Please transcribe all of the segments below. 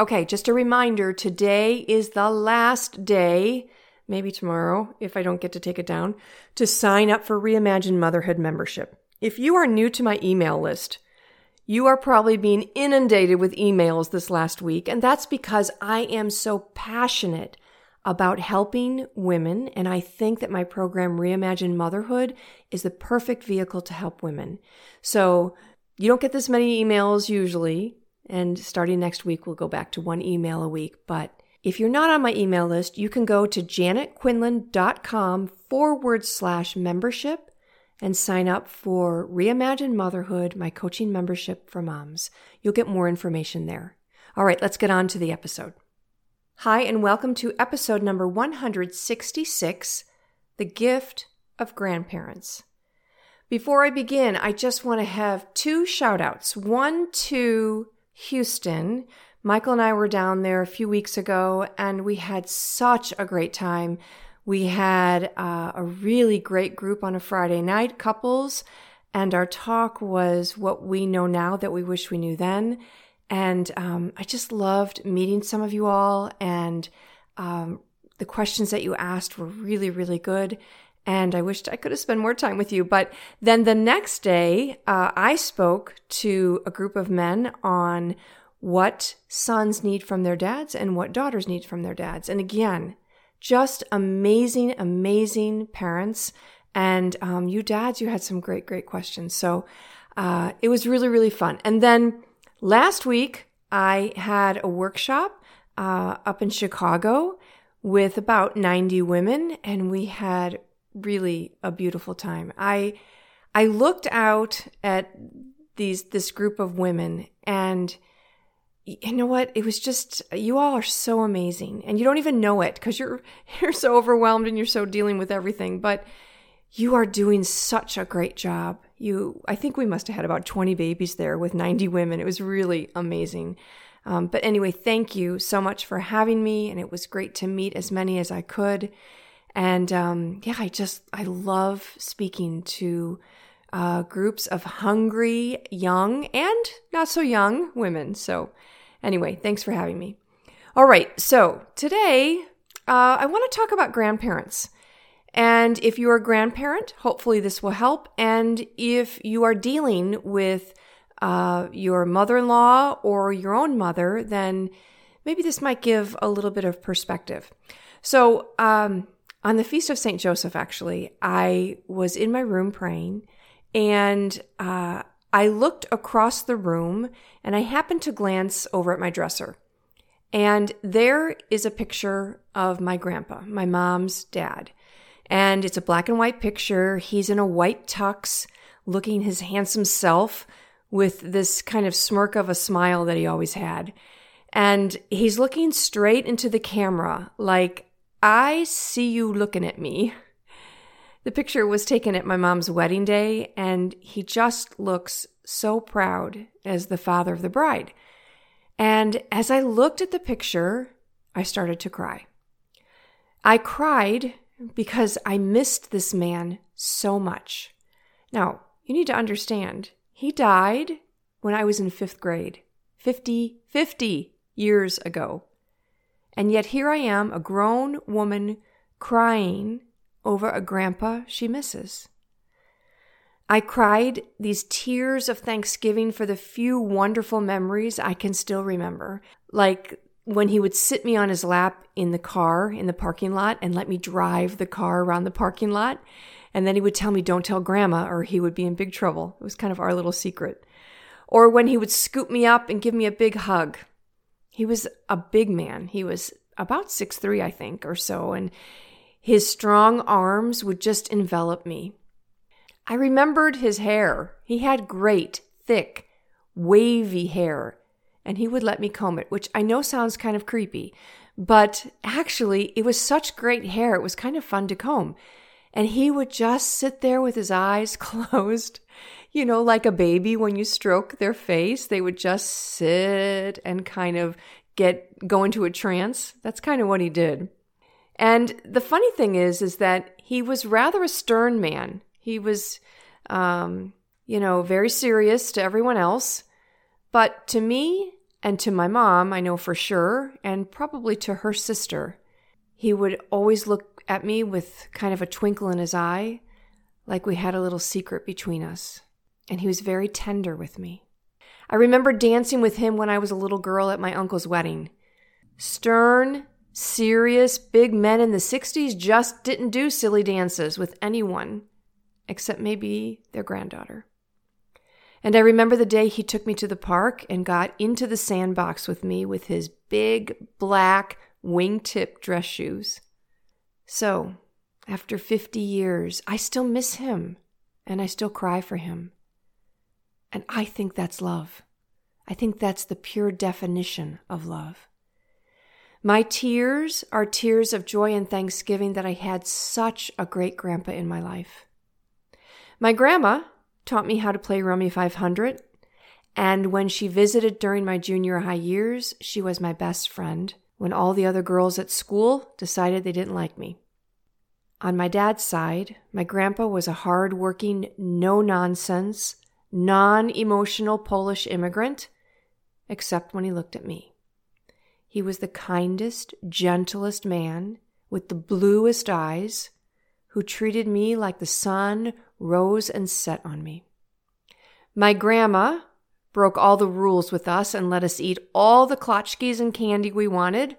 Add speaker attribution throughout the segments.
Speaker 1: Okay, just a reminder today is the last day, maybe tomorrow if I don't get to take it down, to sign up for Reimagine Motherhood membership. If you are new to my email list, you are probably being inundated with emails this last week, and that's because I am so passionate about helping women, and I think that my program Reimagine Motherhood is the perfect vehicle to help women. So you don't get this many emails usually. And starting next week, we'll go back to one email a week. But if you're not on my email list, you can go to janetquinlan.com forward slash membership and sign up for Reimagine Motherhood, my coaching membership for moms. You'll get more information there. All right, let's get on to the episode. Hi, and welcome to episode number 166 The Gift of Grandparents. Before I begin, I just want to have two shout outs. One to Houston. Michael and I were down there a few weeks ago and we had such a great time. We had uh, a really great group on a Friday night, couples, and our talk was what we know now that we wish we knew then. And um, I just loved meeting some of you all, and um, the questions that you asked were really, really good. And I wished I could have spent more time with you. But then the next day, uh, I spoke to a group of men on what sons need from their dads and what daughters need from their dads. And again, just amazing, amazing parents. And um, you dads, you had some great, great questions. So uh, it was really, really fun. And then last week, I had a workshop uh, up in Chicago with about 90 women, and we had really a beautiful time. I I looked out at these this group of women and you know what? It was just you all are so amazing. And you don't even know it because you're you're so overwhelmed and you're so dealing with everything but you are doing such a great job. You i think we must have had about 20 babies there with 90 women. It was really amazing. Um, but anyway thank you so much for having me and it was great to meet as many as i could and um, yeah, I just, I love speaking to uh, groups of hungry, young, and not so young women. So, anyway, thanks for having me. All right, so today uh, I want to talk about grandparents. And if you're a grandparent, hopefully this will help. And if you are dealing with uh, your mother in law or your own mother, then maybe this might give a little bit of perspective. So, um, on the Feast of St. Joseph, actually, I was in my room praying and uh, I looked across the room and I happened to glance over at my dresser. And there is a picture of my grandpa, my mom's dad. And it's a black and white picture. He's in a white tux, looking his handsome self with this kind of smirk of a smile that he always had. And he's looking straight into the camera, like I see you looking at me. The picture was taken at my mom's wedding day, and he just looks so proud as the father of the bride. And as I looked at the picture, I started to cry. I cried because I missed this man so much. Now, you need to understand, he died when I was in fifth grade, 50, 50 years ago. And yet here I am, a grown woman crying over a grandpa she misses. I cried these tears of thanksgiving for the few wonderful memories I can still remember, like when he would sit me on his lap in the car in the parking lot and let me drive the car around the parking lot. And then he would tell me, don't tell grandma, or he would be in big trouble. It was kind of our little secret. Or when he would scoop me up and give me a big hug. He was a big man. He was about six three, I think, or so, and his strong arms would just envelop me. I remembered his hair. He had great, thick, wavy hair, and he would let me comb it, which I know sounds kind of creepy, but actually it was such great hair. It was kind of fun to comb. And he would just sit there with his eyes closed, you know, like a baby when you stroke their face. They would just sit and kind of get go into a trance. That's kind of what he did. And the funny thing is, is that he was rather a stern man. He was, um, you know, very serious to everyone else. But to me and to my mom, I know for sure, and probably to her sister, he would always look at me with kind of a twinkle in his eye, like we had a little secret between us. And he was very tender with me. I remember dancing with him when I was a little girl at my uncle's wedding. Stern, serious, big men in the 60s just didn't do silly dances with anyone, except maybe their granddaughter. And I remember the day he took me to the park and got into the sandbox with me with his big black wingtip dress shoes. So, after 50 years, I still miss him and I still cry for him. And I think that's love. I think that's the pure definition of love. My tears are tears of joy and thanksgiving that I had such a great grandpa in my life. My grandma taught me how to play Rummy 500. And when she visited during my junior high years, she was my best friend when all the other girls at school decided they didn't like me. On my dad's side, my grandpa was a hard working, no nonsense, non emotional Polish immigrant, except when he looked at me. He was the kindest, gentlest man with the bluest eyes who treated me like the sun rose and set on me. My grandma broke all the rules with us and let us eat all the klatchkis and candy we wanted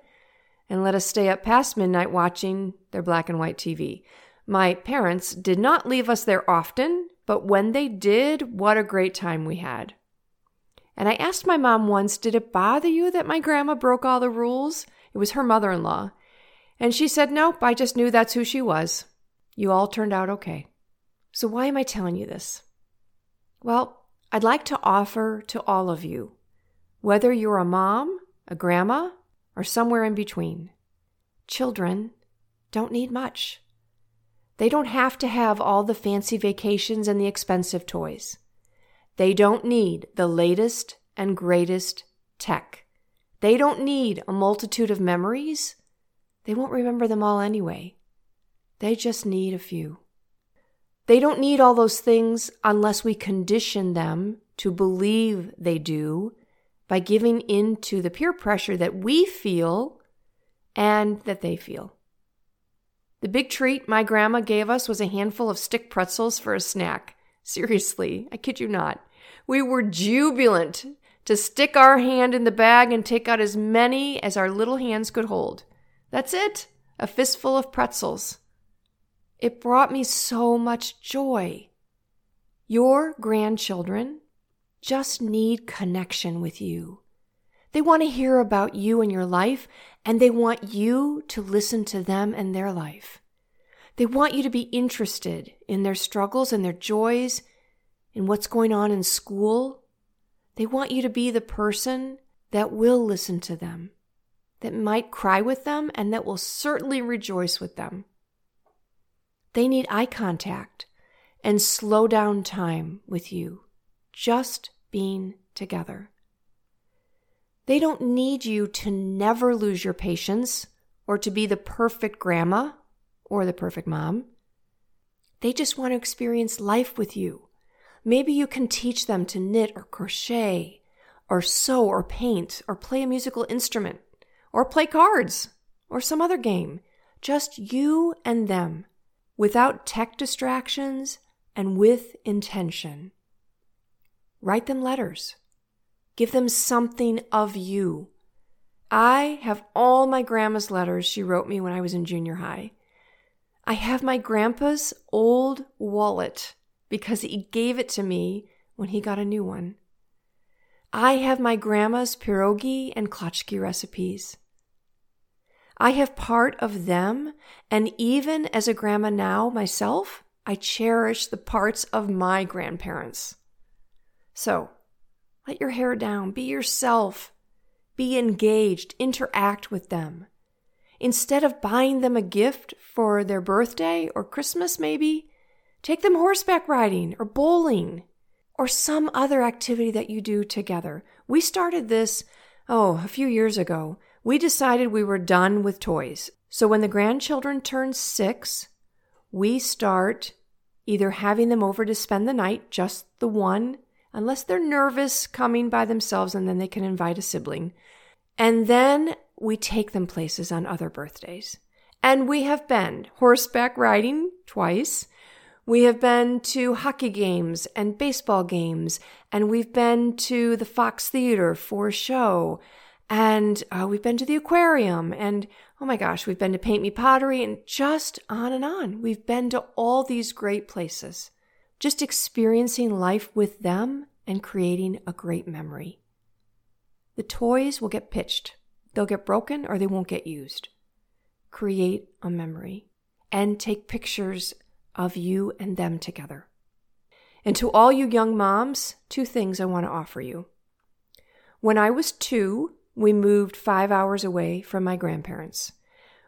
Speaker 1: and let us stay up past midnight watching their black and white TV. My parents did not leave us there often, but when they did, what a great time we had. And I asked my mom once, Did it bother you that my grandma broke all the rules? It was her mother in law. And she said, Nope, I just knew that's who she was. You all turned out okay. So, why am I telling you this? Well, I'd like to offer to all of you, whether you're a mom, a grandma, or somewhere in between, children don't need much. They don't have to have all the fancy vacations and the expensive toys. They don't need the latest and greatest tech. They don't need a multitude of memories. They won't remember them all anyway. They just need a few. They don't need all those things unless we condition them to believe they do by giving in to the peer pressure that we feel and that they feel. The big treat my grandma gave us was a handful of stick pretzels for a snack. Seriously, I kid you not. We were jubilant to stick our hand in the bag and take out as many as our little hands could hold. That's it, a fistful of pretzels. It brought me so much joy. Your grandchildren just need connection with you. They want to hear about you and your life, and they want you to listen to them and their life. They want you to be interested in their struggles and their joys, in what's going on in school. They want you to be the person that will listen to them, that might cry with them, and that will certainly rejoice with them. They need eye contact and slow down time with you, just being together. They don't need you to never lose your patience or to be the perfect grandma or the perfect mom. They just want to experience life with you. Maybe you can teach them to knit or crochet or sew or paint or play a musical instrument or play cards or some other game. Just you and them without tech distractions and with intention. Write them letters. Give them something of you. I have all my grandma's letters she wrote me when I was in junior high. I have my grandpa's old wallet because he gave it to me when he got a new one. I have my grandma's pierogi and klatchki recipes. I have part of them, and even as a grandma now myself, I cherish the parts of my grandparents. So, let your hair down, be yourself, Be engaged, interact with them. Instead of buying them a gift for their birthday or Christmas, maybe, take them horseback riding or bowling or some other activity that you do together. We started this, oh, a few years ago. We decided we were done with toys. So when the grandchildren turn six, we start either having them over to spend the night, just the one, unless they're nervous coming by themselves, and then they can invite a sibling. And then we take them places on other birthdays. And we have been horseback riding twice. We have been to hockey games and baseball games, and we've been to the Fox Theater for a show, and uh, we've been to the aquarium, and oh my gosh, we've been to Paint Me Pottery, and just on and on. We've been to all these great places, just experiencing life with them and creating a great memory. The toys will get pitched, they'll get broken, or they won't get used. Create a memory and take pictures of you and them together. And to all you young moms, two things I want to offer you. When I was two, we moved five hours away from my grandparents.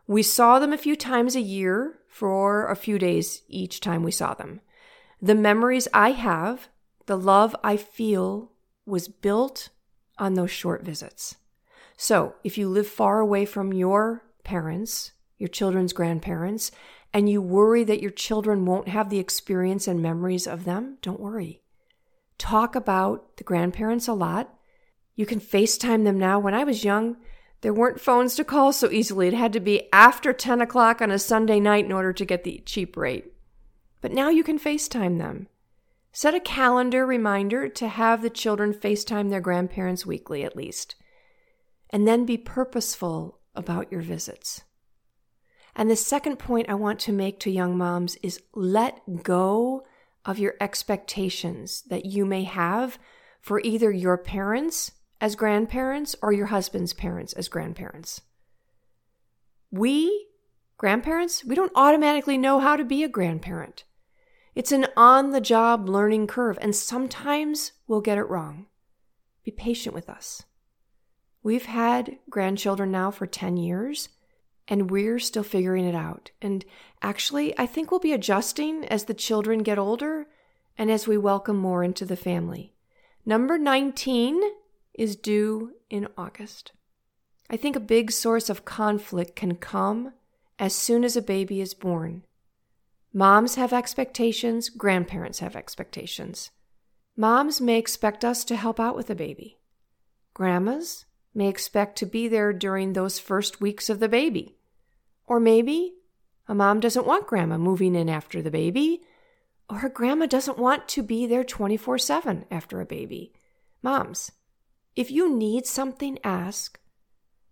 Speaker 1: We saw them a few times a year for a few days each time we saw them. The memories I have, the love I feel, was built on those short visits. So if you live far away from your parents, your children's grandparents, and you worry that your children won't have the experience and memories of them, don't worry. Talk about the grandparents a lot. You can FaceTime them now. When I was young, there weren't phones to call so easily. It had to be after 10 o'clock on a Sunday night in order to get the cheap rate. But now you can FaceTime them. Set a calendar reminder to have the children FaceTime their grandparents weekly at least. And then be purposeful about your visits. And the second point I want to make to young moms is let go of your expectations that you may have for either your parents as grandparents or your husband's parents as grandparents. We, grandparents, we don't automatically know how to be a grandparent. It's an on the job learning curve, and sometimes we'll get it wrong. Be patient with us. We've had grandchildren now for 10 years, and we're still figuring it out. And actually, I think we'll be adjusting as the children get older and as we welcome more into the family. Number 19 is due in August. I think a big source of conflict can come as soon as a baby is born. Moms have expectations, grandparents have expectations. Moms may expect us to help out with the baby. Grandmas may expect to be there during those first weeks of the baby. Or maybe a mom doesn't want grandma moving in after the baby, or her grandma doesn't want to be there 24 7 after a baby. Moms, if you need something, ask,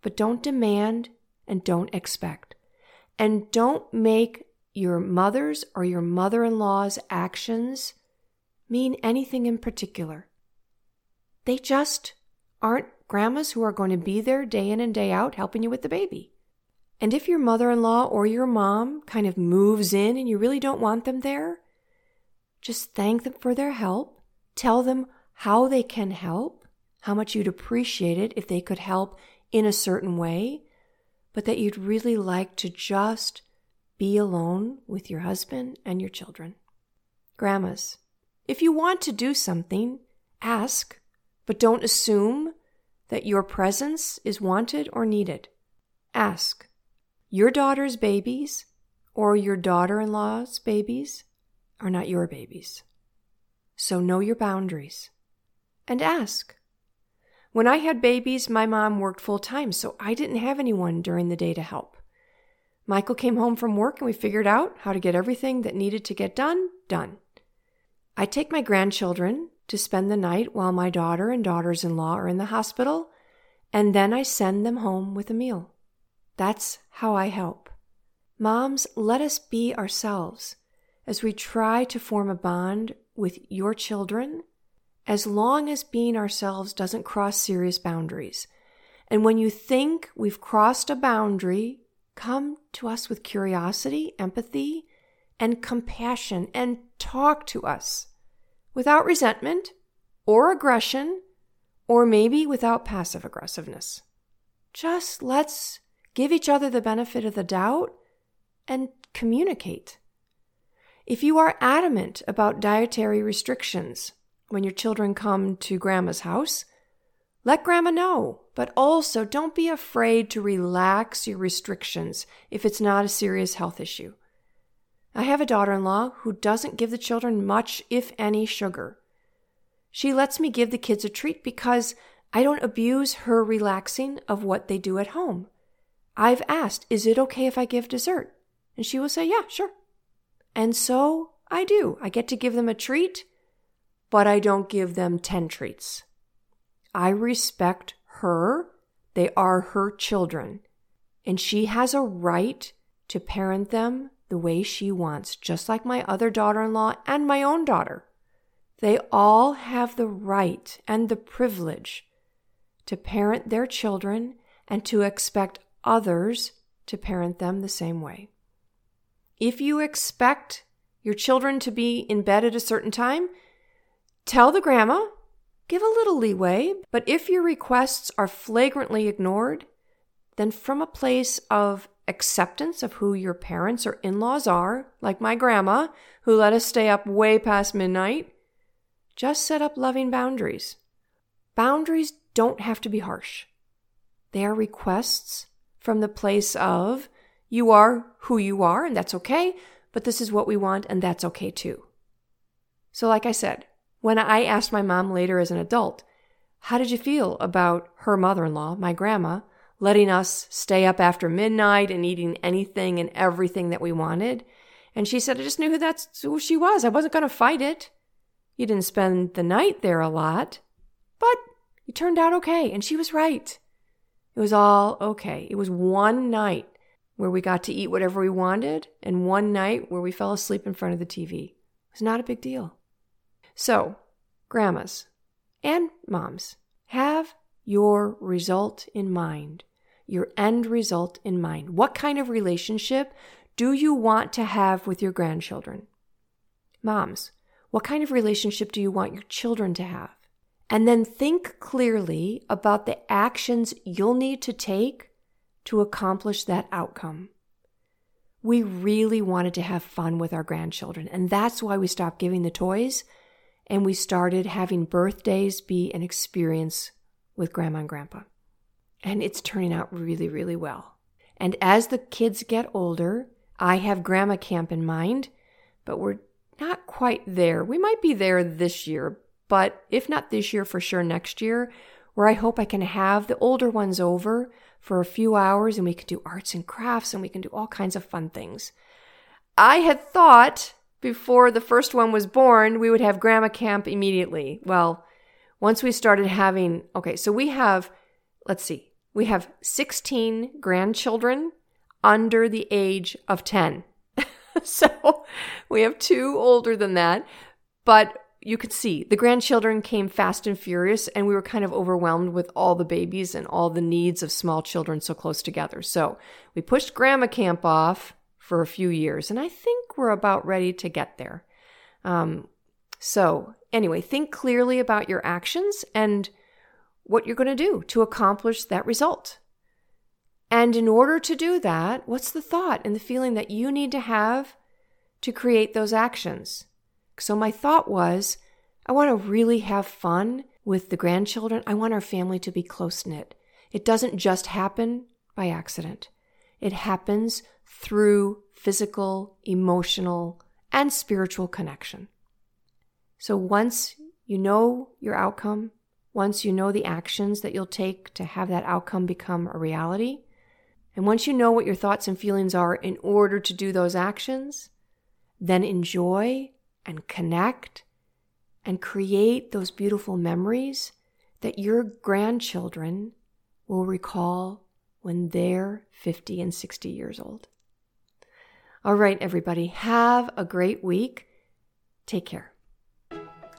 Speaker 1: but don't demand and don't expect. And don't make your mother's or your mother in law's actions mean anything in particular. They just aren't grandmas who are going to be there day in and day out helping you with the baby. And if your mother in law or your mom kind of moves in and you really don't want them there, just thank them for their help. Tell them how they can help, how much you'd appreciate it if they could help in a certain way, but that you'd really like to just be alone with your husband and your children. Grandmas, if you want to do something, ask, but don't assume that your presence is wanted or needed. Ask. Your daughter's babies or your daughter in law's babies are not your babies. So know your boundaries and ask. When I had babies, my mom worked full time, so I didn't have anyone during the day to help. Michael came home from work and we figured out how to get everything that needed to get done, done. I take my grandchildren to spend the night while my daughter and daughters in law are in the hospital, and then I send them home with a meal. That's how I help. Moms, let us be ourselves as we try to form a bond with your children, as long as being ourselves doesn't cross serious boundaries. And when you think we've crossed a boundary, come to us with curiosity, empathy, and compassion and talk to us without resentment or aggression, or maybe without passive aggressiveness. just let's give each other the benefit of the doubt and communicate. If you are adamant about dietary restrictions when your children come to grandma's house, let grandma know, but also don't be afraid to relax your restrictions if it's not a serious health issue. I have a daughter in law who doesn't give the children much, if any, sugar. She lets me give the kids a treat because I don't abuse her relaxing of what they do at home. I've asked, is it okay if I give dessert? And she will say, yeah, sure. And so I do. I get to give them a treat, but I don't give them 10 treats. I respect her. They are her children. And she has a right to parent them the way she wants, just like my other daughter in law and my own daughter. They all have the right and the privilege to parent their children and to expect others to parent them the same way. If you expect your children to be in bed at a certain time, tell the grandma, give a little leeway, but if your requests are flagrantly ignored, then from a place of acceptance of who your parents or in laws are, like my grandma, who let us stay up way past midnight, just set up loving boundaries. Boundaries don't have to be harsh. They are requests from the place of you are who you are, and that's okay, but this is what we want, and that's okay too. So, like I said, when I asked my mom later as an adult, how did you feel about her mother in law, my grandma, letting us stay up after midnight and eating anything and everything that we wanted? And she said, I just knew who that's who she was. I wasn't going to fight it. You didn't spend the night there a lot, but you turned out okay. And she was right. It was all okay. It was one night where we got to eat whatever we wanted and one night where we fell asleep in front of the TV. It was not a big deal. So, grandmas and moms, have your result in mind, your end result in mind. What kind of relationship do you want to have with your grandchildren? Moms, what kind of relationship do you want your children to have? And then think clearly about the actions you'll need to take to accomplish that outcome. We really wanted to have fun with our grandchildren, and that's why we stopped giving the toys and we started having birthdays be an experience with grandma and grandpa. And it's turning out really, really well. And as the kids get older, I have grandma camp in mind, but we're not quite there. We might be there this year, but if not this year, for sure next year, where I hope I can have the older ones over for a few hours and we can do arts and crafts and we can do all kinds of fun things. I had thought before the first one was born, we would have grandma camp immediately. Well, once we started having, okay, so we have, let's see, we have 16 grandchildren under the age of 10. so we have two older than that. But you could see the grandchildren came fast and furious, and we were kind of overwhelmed with all the babies and all the needs of small children so close together. So we pushed grandma camp off for a few years, and I think we're about ready to get there. Um, so, anyway, think clearly about your actions and what you're going to do to accomplish that result. And in order to do that, what's the thought and the feeling that you need to have to create those actions? So my thought was, I want to really have fun with the grandchildren. I want our family to be close knit. It doesn't just happen by accident. It happens through physical, emotional, and spiritual connection. So once you know your outcome, once you know the actions that you'll take to have that outcome become a reality, and once you know what your thoughts and feelings are in order to do those actions, then enjoy and connect and create those beautiful memories that your grandchildren will recall when they're 50 and 60 years old. All right, everybody, have a great week. Take care.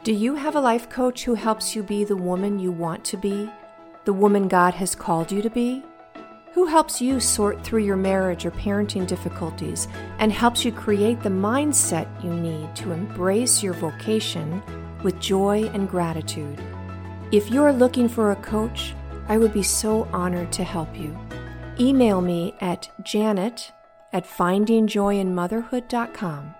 Speaker 1: Do you have a life coach who helps you be the woman you want to be, the woman God has called you to be? Who helps you sort through your marriage or parenting difficulties and helps you create the mindset you need to embrace your vocation with joy and gratitude? If you're looking for a coach, I would be so honored to help you. Email me at janet at findingjoyinmotherhood.com.